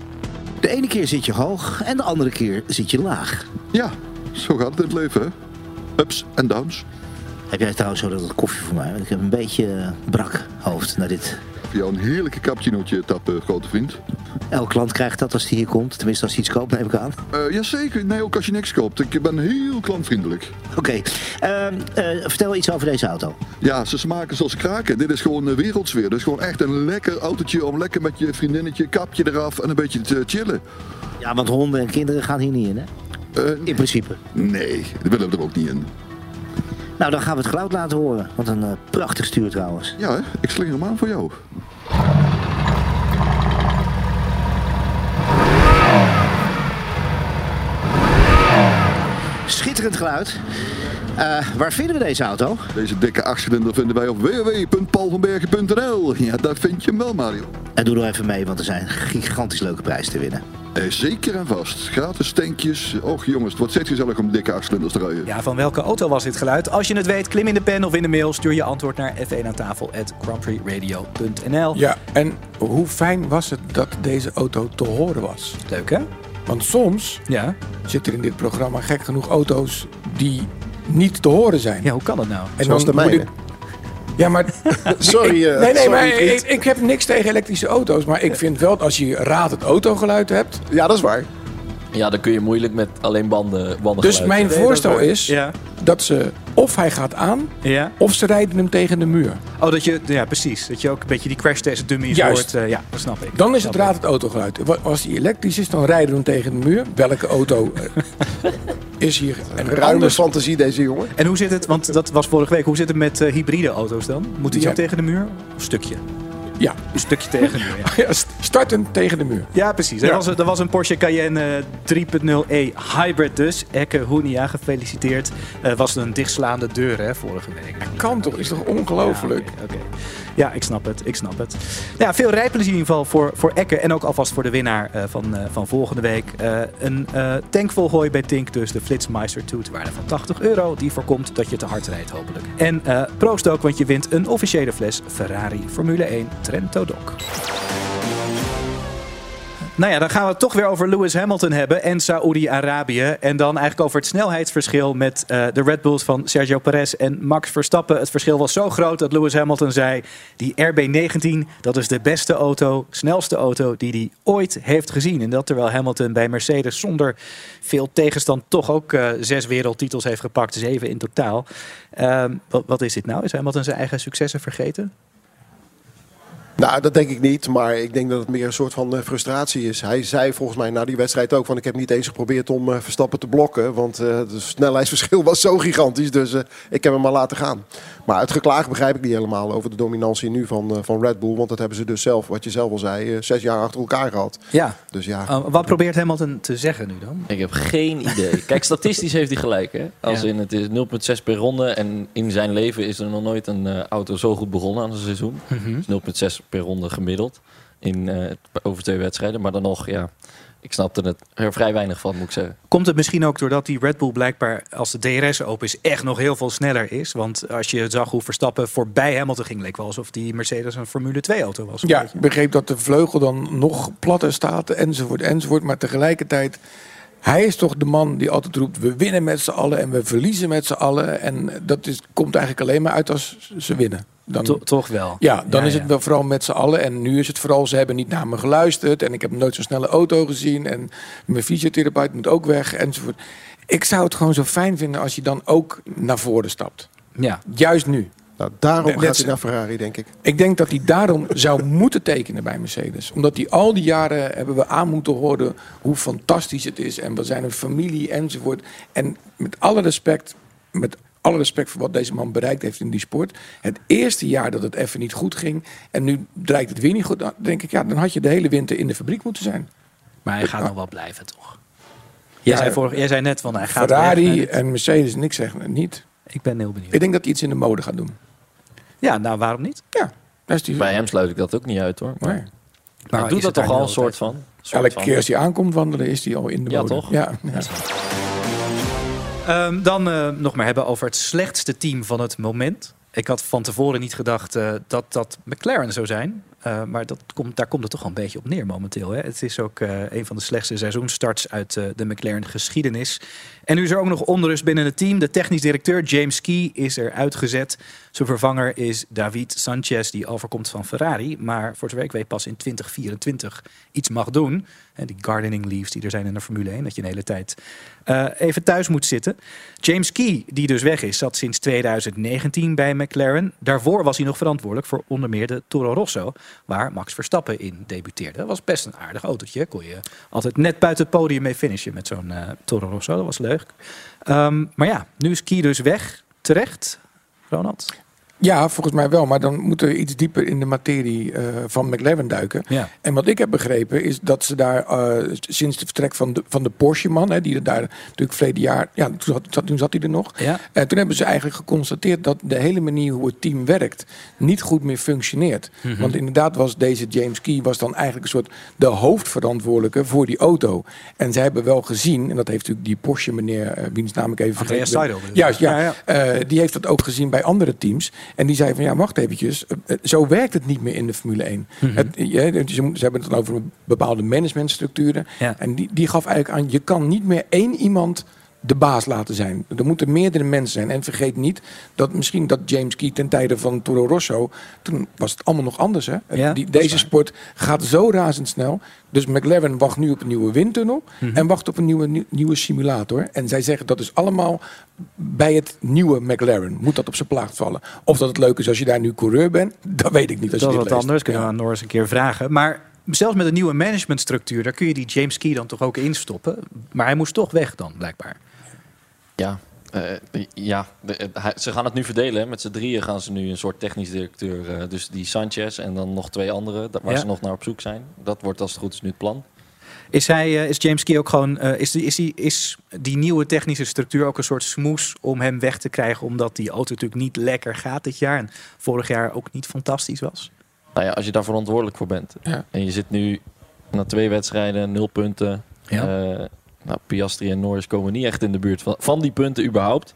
De ene keer zit je hoog en de andere keer zit je laag. Ja, zo gaat het in het leven, hè? Ups en downs. Heb jij trouwens zo dat koffie voor mij? Want ik heb een beetje brak hoofd naar dit. Voor jou een heerlijke cappuccinootje tappen, grote vriend. Elke klant krijgt dat als hij hier komt. Tenminste, als hij iets koopt, neem ik aan. Eh jazeker, nee, ook als je niks koopt. Ik ben heel klantvriendelijk. Oké, ehm, eh, vertel iets over deze auto. Ja, ze smaken zoals kraken. Dit is gewoon uh, wereldsfeer. Dit is gewoon echt een lekker autootje om lekker met je vriendinnetje, kapje eraf en een beetje te chillen. Ja, want honden en kinderen gaan hier niet in, hè? in principe. Nee, die willen we er ook niet in. Nou, dan gaan we het geluid laten horen. Wat een eh, prachtig stuur trouwens. Ja, hè? ik slinger hem aan voor jou. Schitterend geluid. Eh, waar vinden we deze auto? Deze dikke achtcilinder vinden wij op www.paulvanbergen.nl. Ja, daar vind je hem wel, Mario. En doe er even mee, want er zijn gigantisch leuke prijzen te winnen. Eh, zeker en vast. Gratis tankjes. Och jongens, het wordt steeds gezellig om dikke achtcilinders te rijden. Ja, van welke auto was dit geluid? Als je het weet, klim in de pen of in de mail. Stuur je antwoord naar f1 aan tafel grandprixradio.nl. Ja, en hoe fijn was het dat deze auto te horen was? Leuk hè? Want soms ja. zitten er in dit programma gek genoeg auto's die niet te horen zijn. Ja, hoe kan dat nou? En Zoals de mijne. ik- Ja, maar... *laughs* Sorry, eh, nee, nee, sorry, maar ik, ik heb niks tegen elektrische auto's. Maar ik vind wel dat als je raad het autogeluid hebt... Ja, dat is waar. Ja, dan kun je moeilijk met alleen banden, banden Dus mijn voorstel is Ja. dat ze... Of hij gaat aan, Ja. of ze rijden hem tegen de muur. Oh, dat je, ja, precies. Dat je ook een beetje die crash test dummies Juist. hoort. eh, ja, dat snap ik. Dan is het raad het autogeluid. Als die elektrisch is, dan rijden we hem tegen de muur. Welke auto eh, *laughs* is hier? En Ruime anders fantasie deze jongen. En hoe zit het, want dat was vorige week, hoe zit het met eh, hybride auto's dan? Moet die Ja. ook tegen de muur? Of een stukje? Ja. Een stukje tegen de muur, ja. *laughs* Tegen de muur. Ja, precies. Er, Ja. was, er was een Porsche Cayenne eh, 3.0e Hybrid dus. Ekke Hunia, gefeliciteerd. Eh was een dichtslaande deur hè, vorige week. Kan toch? Is toch ongelooflijk? Ja, oké, oké. Ja, ik snap het. Ik snap het. Ja, veel rijplezier in ieder geval voor, voor Ekke. En ook alvast voor de winnaar eh, van, eh, van volgende week. Eh, een tank vol bij Tink. Dus de Flitsmeister 2 te waarde van 80 euro. Die voorkomt dat je te hard rijdt hopelijk. En proost ook, want je wint een officiële fles Ferrari Formule 1 Trento Doc. Nou ja, dan gaan we het toch weer over Lewis Hamilton hebben en Saoedi-Arabië. En dan eigenlijk over het snelheidsverschil met eh, de Red Bulls van Sergio Perez en Max Verstappen. Het verschil was zo groot dat Lewis Hamilton zei... die RB19, dat is de beste auto, snelste auto die hij ooit heeft gezien. En dat terwijl Hamilton bij Mercedes zonder veel tegenstand... toch ook eh, zes wereldtitels heeft gepakt, zeven in totaal. Ehm, wat, wat is dit nou? Is Hamilton zijn eigen successen vergeten? Nou, dat denk ik niet. Maar ik denk dat het meer een soort van eh, frustratie is. Hij zei volgens mij na die wedstrijd ook van... ik heb niet eens geprobeerd om eh, Verstappen te blokken. Want eh het snelheidsverschil *laughs* was zo gigantisch. Dus eh, ik heb hem maar laten gaan. Maar het geklaag begrijp ik niet helemaal over de dominantie nu van, eh, van Red Bull. Want dat hebben ze dus zelf, wat je zelf al zei, zes jaar achter elkaar gehad. Ja. Dus ja. Uh, wat probeert Hamilton te zeggen nu dan? Ik heb geen idee. Kijk, statistisch heeft hij gelijk. Hè? Als Ja. in het is 0,6 per ronde. En in zijn leven is er nog nooit een eh, auto zo goed begonnen aan een seizoen. Mhm. Dus 0,6 per ronde gemiddeld. In, eh, over twee wedstrijden. Maar dan nog, ja. Ik snapte het er vrij weinig van, moet ik zeggen. Komt het misschien ook doordat die Red Bull blijkbaar, als de DRS open is, echt nog heel veel sneller is? Want als je zag hoe Verstappen voorbij Hamilton ging, leek wel alsof die Mercedes een Formule 2 auto was. Ja, ik begreep dat de vleugel dan nog platter staat, enzovoort, enzovoort. Maar tegelijkertijd Hij is toch de man die altijd roept: we winnen met z'n allen en we verliezen met z'n allen. En dat is, komt eigenlijk alleen maar uit als ze winnen. Dan, To- toch wel. ja, dan Ja, is ja. het wel vooral met z'n allen. En nu is het vooral, ze hebben niet naar me geluisterd. En ik heb nooit zo'n snelle auto gezien. En mijn fysiotherapeut moet ook weg, enzovoort. Ik zou het gewoon zo fijn vinden als je dan ook naar voren stapt. Ja. Juist nu. Nou, daarom Net- gaat hij naar Ferrari, denk ik. Ik denk dat hij daarom *laughs* zou moeten tekenen bij Mercedes. Omdat hij al die jaren hebben we aan moeten horen hoe fantastisch het is. En we zijn een familie enzovoort. En met alle respect, met alle respect voor wat deze man bereikt heeft in die sport. Het eerste jaar dat het even niet goed ging. En nu draait het weer niet goed. Dan denk ik, ja, dan had je de hele winter in de fabriek moeten zijn. Maar hij gaat nog wel blijven, toch? Jij, Ja, zei, vorig, jij zei net van hij gaat Ferrari weg. En Mercedes, niks zeggen niet. Ik ben heel benieuwd. Ik denk dat hij iets in de mode gaat doen. Ja, nou waarom niet? Ja, daar is die... Bij hem sluit ik dat ook niet uit hoor. Maar, Nee. maar hij is doet het dat toch al een soort van? Soort Elke van. keer als hij aankomt wandelen is hij al in de Ja, mode. toch? Ja, ja. Ehm, dan eh, nog maar hebben over het slechtste team van het moment. Ik had van tevoren niet gedacht eh, dat dat McLaren zou zijn. Eh, maar dat komt, daar komt het toch wel een beetje op neer momenteel. Hè? Het is ook eh, een van de slechtste seizoenstarts uit eh, de McLaren geschiedenis. En nu is er ook nog onrust binnen het team. De technisch directeur James Key is er uitgezet. Zijn vervanger is David Sanchez, die overkomt van Ferrari. Maar voor zover ik weet pas in 2024 iets mag doen. En die gardening leaves die er zijn in de Formule 1. Dat je een hele tijd even thuis moet zitten. James Key, die dus weg is, zat sinds 2019 bij McLaren. Daarvoor was hij nog verantwoordelijk voor onder meer de Toro Rosso. Waar Max Verstappen in debuteerde. Dat was best een aardig autootje. Kon je altijd net buiten het podium mee finishen met zo'n eh, Toro Rosso. Dat was leuk. Ehm, maar ja, nu is Key dus weg. Terecht, Ronald? Ja, volgens mij wel. Maar dan moeten we iets dieper in de materie eh, van McLaren duiken. Ja. En wat ik heb begrepen is dat ze daar eh, sinds de vertrek van de, van de Porsche-man, die er daar natuurlijk verleden jaar, ja, toen zat, zat- toen zat hij er nog. Ja. Eh, toen hebben ze eigenlijk geconstateerd dat de hele manier hoe het team werkt niet goed meer functioneert. Mhm. Want inderdaad was deze James Key was dan eigenlijk een soort de hoofdverantwoordelijke voor die auto. En zij hebben wel gezien, en dat heeft natuurlijk die Porsche meneer, eh, wiens naam ik even Andreas vergeten. ben. Seidel? Juist, ja. Ja, Eh, die heeft dat ook gezien bij andere teams. En die zei van ja, wacht eventjes. eh, eh, zo werkt het niet meer in de Formule 1. Mhm. het, je, ze, ze hebben het dan over bepaalde managementstructuren. Ja. En die, die gaf eigenlijk aan, je kan niet meer één iemand de baas laten zijn. Er moeten meerdere mensen zijn. En vergeet niet dat misschien dat James Key ten tijde van Toro Rosso... toen was het allemaal nog anders. Hè? Ja, die, deze sport gaat zo razendsnel. Dus McLaren wacht nu op een nieuwe windtunnel... Mhm. en wacht op een nieuwe, nieuw- nieuwe simulator. En zij zeggen dat is allemaal bij het nieuwe McLaren. Moet dat op zijn plaats vallen. Of dat het leuk is als je daar nu coureur bent, dat weet ik niet. Als Dat is je wat dit anders. Kunnen Ja. we aan Norris een keer vragen. Maar zelfs met een nieuwe managementstructuur, daar kun je die James Key dan toch ook instoppen. Maar hij moest toch weg dan, blijkbaar. Ja, eh, ja de- eh, hij- ze gaan het nu verdelen. Hè. Met z'n drieën gaan ze nu een soort technisch directeur. eh, dus die Sanchez en dan nog twee anderen waar Ja. ze nog naar op zoek zijn. Dat wordt als het goed is nu het plan. Is, hij, eh, is James Key ook gewoon. eh, is, die, is, die, is die nieuwe technische structuur ook een soort smoes om hem weg te krijgen? Omdat die auto natuurlijk niet lekker gaat dit jaar. En vorig jaar ook niet fantastisch was. Nou ja, als je daar verantwoordelijk voor bent. Ja. En je zit nu na twee wedstrijden, nul punten. Ja. Nou, Piastri en Norris komen niet echt in de buurt van, van die punten überhaupt.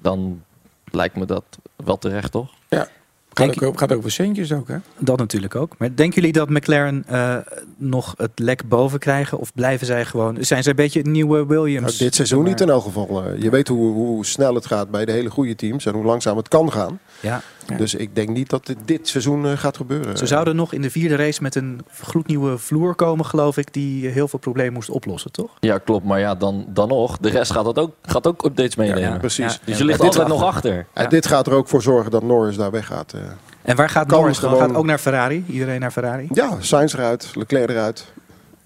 Dan lijkt me dat wel terecht, toch? Ja. Denk Gaat ook, gaat ook over centjes ook, hè? Dat natuurlijk ook. Maar denken jullie dat McLaren eh, nog het lek boven krijgen? Of blijven zij gewoon. Zijn ze een beetje het nieuwe Williams? Nou, dit seizoen niet in elk geval. Eh, je weet hoe, hoe snel het gaat bij de hele goede teams en hoe langzaam het kan gaan. Ja. Dus ik denk niet dat dit, dit seizoen eh, gaat gebeuren. Ze zouden nog in de vierde race met een gloednieuwe vloer komen, geloof ik, die heel veel problemen moest oplossen, toch? Ja, klopt. Maar ja, dan, dan nog. De rest gaat, dat ook, gaat ook updates meenemen. Ja, Precies. Ja. Dus Ja. je ligt altijd gaat- nog achter. En dit gaat er ook voor zorgen dat Norris daar weggaat. eh. En waar gaat Norris dan? gewoon- Gaat ook naar Ferrari? Iedereen naar Ferrari? Ja, Sainz eruit, Leclerc eruit.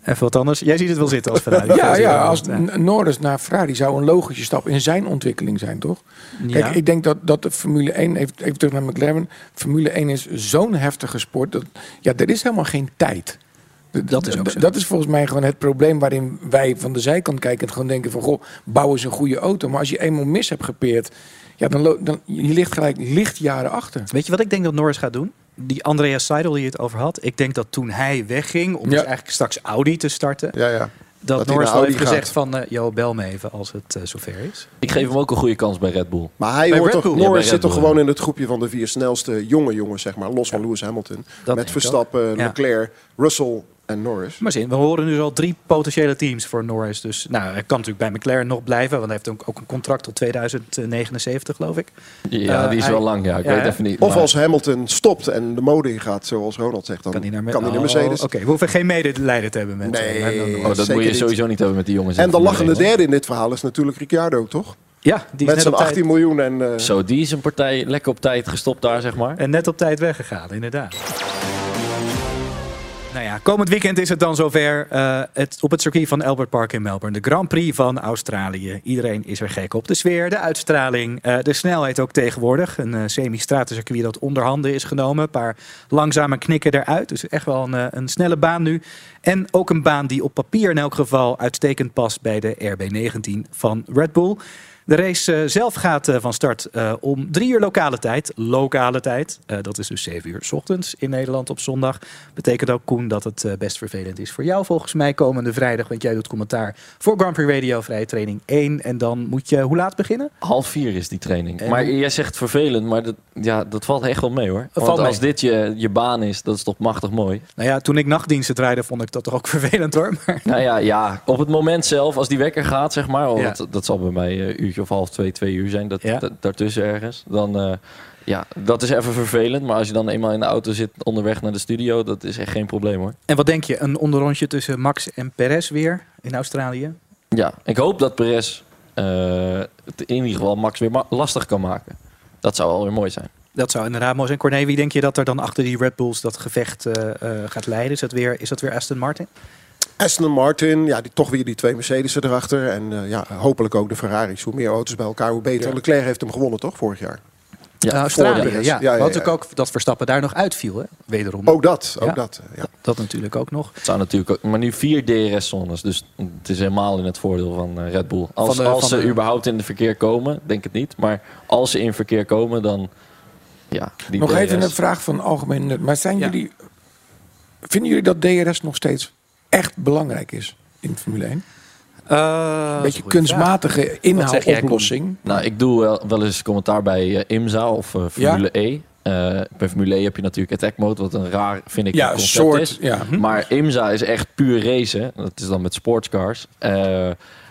Even wat anders. Jij ziet het wel zitten als Ferrari. *laughs* Ja, ja, als Norris naar Ferrari zou een logische stap in zijn ontwikkeling zijn, toch? Ja. Kijk, ik denk dat, dat de Formule 1, even, even terug naar McLaren, Formule 1 is zo'n heftige sport. Dat, ja, er is helemaal geen tijd. Dat is ook D- zo. Dat is volgens mij gewoon het probleem waarin wij van de zijkant kijken en gewoon denken van, goh, bouwen ze een goede auto. Maar als je eenmaal mis hebt gepeerd, ja, dan, dan je ligt gelijk lichtjaren achter. Weet je wat ik denk dat Norris gaat doen? Die Andreas Seidel die het over had. Ik denk dat toen hij wegging, om dus eigenlijk straks Audi te starten, Ja, ja. dat, hij Norris heeft gezegd gaat. van, Jo, bel me even als het eh, zover is. Ik geef hem ook een goede kans bij Red Bull. Maar hij Bij hoort Red toch, Bull. Norris zit Red toch gewoon in het groepje van de vier snelste jonge jongens, zeg maar. Los van Lewis Hamilton. Met Verstappen. Leclerc, Russell En Norris. Maar zin, we horen nu al drie potentiële teams voor Norris. Dus nou, hij kan natuurlijk bij McLaren nog blijven. Want hij heeft ook, ook een contract tot 2079, geloof ik. Ja, Eh, die is hij- wel lang. Ja, ik weet even niet. Of maar- als Hamilton stopt en de mode ingaat, zoals Ronald zegt, dan kan hij naar, Oh, de Mercedes. Oké, we hoeven geen medelijden te hebben met Nee. Oh, dat moet je sowieso niet hebben met die jongens. En de lachende 1, hoor. derde in dit verhaal is natuurlijk Ricciardo, toch? Ja, die is Met zijn op tijd- 18 miljoen en... eh, Zo, die is een partij lekker op tijd gestopt daar, zeg maar. En net op tijd weggegaan, inderdaad. Nou ja, komend weekend is het dan zover eh, het, op het circuit van Albert Park in Melbourne. De Grand Prix van Australië. Iedereen is er gek op. De sfeer, de uitstraling, eh, de snelheid ook tegenwoordig. Een eh, semi-stratencircuit dat onder handen is genomen. Een paar langzame knikken eruit. Dus echt wel een, een snelle baan nu. En ook een baan die op papier in elk geval uitstekend past bij de RB19 van Red Bull. De race eh, zelf gaat eh, van start eh, om drie uur lokale tijd. Lokale tijd. Dat is dus zeven uur 's ochtends in Nederland op zondag. Betekent ook, Koen, dat het best vervelend is voor jou volgens mij komende vrijdag. Want jij doet commentaar voor Grand Prix Radio, vrije training 1. En dan moet je hoe laat beginnen? Half vier is die training. En- maar jij zegt vervelend, maar dat, ja, dat valt echt wel mee hoor. valt Want mee. als dit je, je baan is, dat is toch machtig mooi. Nou ja, toen ik nachtdiensten draaide, vond ik dat toch ook *laughs* vervelend hoor. Maar Nou ja, ja, op het moment zelf, als die wekker gaat, zeg maar, oh, Ja. dat, dat zal bij mij een uurtje of half twee, twee uur zijn, dat, Ja. dat- daartussen ergens. Dan, eh, ja, dat is even vervelend. Maar als je dan eenmaal in de auto zit onderweg naar de studio, dat is echt geen probleem hoor. En wat denk je, een onderrondje tussen Max en Perez weer in Australië? Ja, ik hoop dat Perez eh, het in ieder geval Max weer ma- lastig kan maken. Dat zou wel weer mooi zijn. Dat zou inderdaad mooi zijn. Corné, wie denk je dat er dan achter die Red Bulls dat gevecht eh, gaat leiden? Is dat, weer, is dat weer Aston Martin? Aston Martin, ja, die, toch weer die twee Mercedes erachter. En eh, ja, hopelijk ook de Ferraris. Hoe meer auto's bij elkaar, hoe beter. Leclerc heeft hem gewonnen, toch, vorig jaar? Ja, Australië, Perez. ja. Ja, ja, Want ja. ook, ook dat Verstappen daar nog uitviel, hè? wederom. Ook dat, ook Ja. dat. Ja. Dat natuurlijk ook nog. Het zou natuurlijk ook, maar nu vier DRS-zones, dus het is helemaal in het voordeel van eh, Red Bull. Als, de- ze de- überhaupt in het verkeer komen, denk het niet. Maar als ze in verkeer komen, dan ja, die Nog DRS. even een vraag van algemeen nut. Maar zijn Ja. jullie, vinden jullie dat DRS nog steeds echt belangrijk is in Formule 1? Een beetje kunstmatige inhaaloplossing. Nou, ik doe wel, wel eens commentaar bij eh, IMSA of eh, Formule E. Eh, bij Formule E heb je natuurlijk attack mode, wat een raar, vind ik, Ja, concept soort, is. ja. Maar IMSA is echt puur racen. Dat is dan met sportscars. Eh,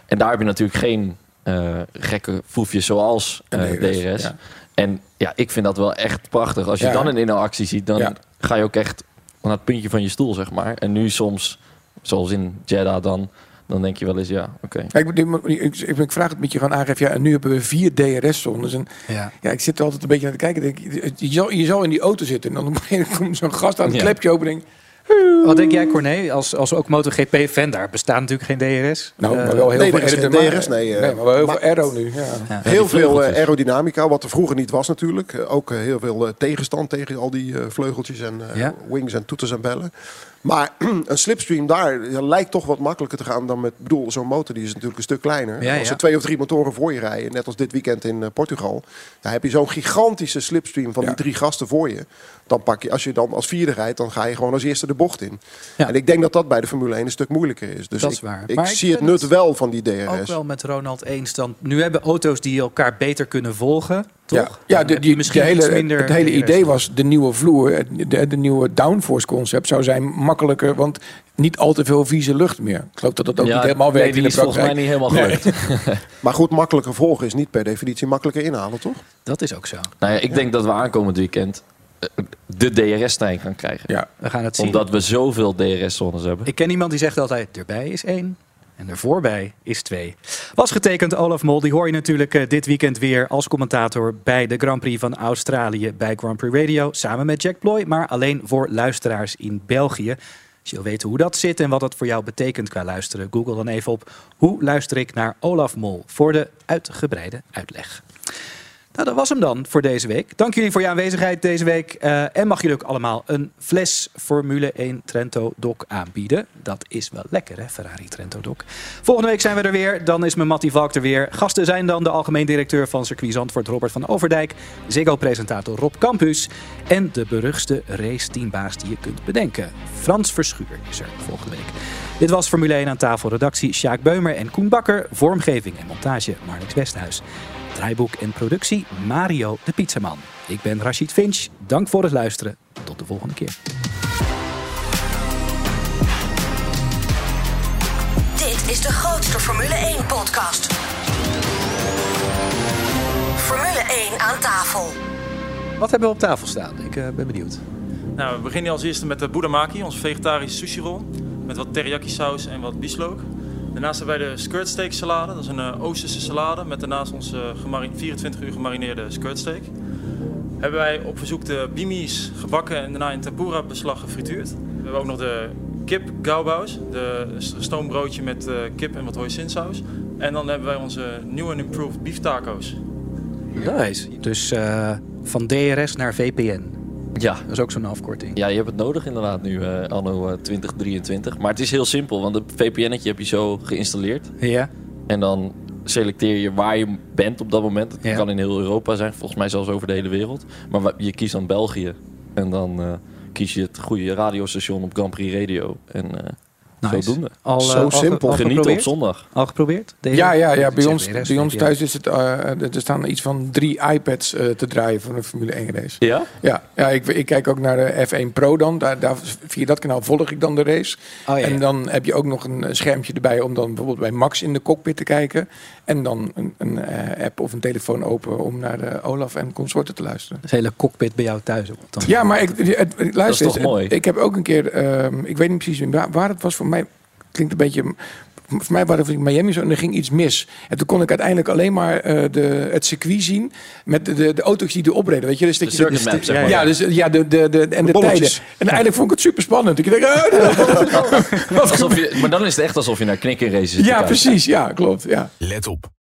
en daar heb je natuurlijk geen eh, gekke foefjes zoals eh, DRS. DRS, ja. En ja, ik vind dat wel echt prachtig. Als je dan een inhaalactie ziet, dan ga je ook echt naar het puntje van je stoel, zeg maar. En nu soms, zoals in Jeddah dan, dan denk je wel eens, ja, oké. Ik, ik, ik, ik vraag het met je gewoon aangeven. Ja, en nu hebben we vier DRS-zones. En Ja. ja, ik zit er altijd een beetje naar te kijken. Denk, je, zal, je zal in die auto zitten. En dan op een gegeven moment komt zo'n gast aan het Ja. klepje open. En denk, Wat denk jij, Corné, als, als ook MotoGP-fan? Daar bestaat natuurlijk geen DRS. nou, Eh, maar wel heel nee, veel. DRS, nee, eh, nee, maar wel heel maar- veel aero nu. Ja. ja. Heel veel eh, aerodynamica, wat er vroeger niet was natuurlijk. Ook heel veel tegenstand tegen al die vleugeltjes en Ja. wings en toeters en bellen. Maar *clears throat* een slipstream daar lijkt toch wat makkelijker te gaan dan met... Bedoel, zo'n motor die is natuurlijk een stuk kleiner. Ja, Als ja. er twee of drie motoren voor je rijden, net als dit weekend in Portugal... Dan heb je zo'n gigantische slipstream van Ja. die drie gasten voor je. Dan pak je, als je dan als vierde rijdt, dan ga je gewoon als eerste de bocht in. Ja. En ik denk dat dat bij de Formule 1 een stuk moeilijker is. Dus Dat is ik, waar. ik Maar ik zie het nut het wel van die Ook DRS. wel met Ronald eens. Dan, nu hebben auto's die elkaar beter kunnen volgen, toch? Ja, de, die, misschien de hele, minder het hele DRS. idee was de nieuwe vloer, de, de nieuwe downforce concept zou zijn makkelijker, want niet al te veel vieze lucht meer. Ik geloof dat dat ook Ja, niet helemaal nee, werkt die in de is volgens mij praktijk. niet helemaal gelukt. *laughs* *laughs* Maar goed, makkelijker volgen is niet per definitie makkelijker inhalen, toch? Dat is ook zo. Nou ja, ik denk dat we aankomend weekend de DRS-trein gaan krijgen. Ja. We gaan het zien. Omdat we zoveel DRS-zones hebben. Ik ken iemand die zegt altijd, erbij is één en er voorbij is twee. Was getekend Olaf Mol, die hoor je natuurlijk eh, dit weekend weer als commentator bij de Grand Prix van Australië bij Grand Prix Radio. Samen met Jack Ploy, maar alleen voor luisteraars in België. Als je wil weten hoe dat zit en wat dat voor jou betekent qua luisteren, google dan even op hoe luister ik naar Olaf Mol voor de uitgebreide uitleg. Nou, dat was hem dan voor deze week. Dank jullie voor je aanwezigheid deze week. Eh, en mag jullie ook allemaal een fles Formule 1 Trento Doc aanbieden. Dat is wel lekker, hè, Ferrari Trento Doc. Volgende week zijn we er weer. Dan is mijn Mattie Valk er weer. Gasten zijn dan de algemeen directeur van Circuit Zandvoort, Robert van Overdijk. Ziggo-presentator Rob Campus. En de beruchtste race-teambaas die je kunt bedenken. Frans Verschuur is er volgende week. Dit was Formule 1 aan tafel. Redactie Sjaak Beumer en Koen Bakker. Vormgeving en montage Marnix Westhuis. Draaiboek en productie Mario de Pizzaman. Ik ben Rachid Finch. Dank voor het luisteren. Tot de volgende keer. is de grootste Formule 1 podcast. Formule 1 aan tafel. Wat hebben we op tafel staan? Ik eh, ben benieuwd. Nou, we beginnen als eerste met de Budamaki, onze vegetarische sushi roll. Met wat teriyaki saus en wat bieslook. Daarnaast hebben wij de skirt steak salade. Dat is een eh, Oosterse salade met daarnaast onze gemari- 24 uur gemarineerde skirt steak. Hebben wij op verzoek de bimis gebakken en daarna in tempura beslag gefrituurd. We hebben ook nog de kip gaobaus, de stoombroodje met eh, kip en wat hoisinsaus. En dan hebben wij onze nieuwe en improved beef taco's. Nice. Dus eh, van DRS naar VPN. Ja. Dat is ook zo'n afkorting. Ja, je hebt het nodig inderdaad nu, eh, anno eh, 2023. Maar het is heel simpel, want het VPN'tje heb je zo geïnstalleerd. Ja. En dan selecteer je waar je bent op dat moment. Het Ja. kan in heel Europa zijn, volgens mij zelfs over de hele wereld. Maar je kiest dan België. En dan eh, kies je het goede radiostation op Grand Prix Radio. En eh Nice. zodoende. Al, eh, Zo al ge- simpel. al Genieten op zondag. Al geprobeerd? Ja, ja, ja. Bij ons, bij ons thuis is het, eh, er staan iets van drie iPads eh, te draaien voor een Formule 1 race. Ja? Ja, ja ik, ik kijk ook naar de F1 Pro dan. Daar, daar, via dat kanaal volg ik dan de race. Oh, ja, ja. En dan heb je ook nog een eh, schermpje erbij om dan bijvoorbeeld bij Max in de cockpit te kijken. En dan een, een eh, app of een telefoon open om naar de Olaf en consorten te luisteren. Het hele cockpit bij jou thuis. Ook. Dan. Ja, maar ik, het, het- luister, toch eens, mooi? het- ik heb ook een keer, ehm, ik weet niet precies waar, waar het was voor mij. Klinkt een beetje. Voor mij was het in Miami zo en er ging iets mis. En toen kon ik uiteindelijk alleen maar eh, de, het circuit zien met de, de, de auto's die erop reden. Weet je, dus dat De je circuit map, zeg maar. Ja, dus ja, de, de, de, en de, bolletjes. tijden. En eigenlijk vond ik het super spannend. Ik denk, ah, Alsof je, maar dan is het echt alsof je naar knikken races zit te ja, precies. Ja, klopt. Ja. Let op.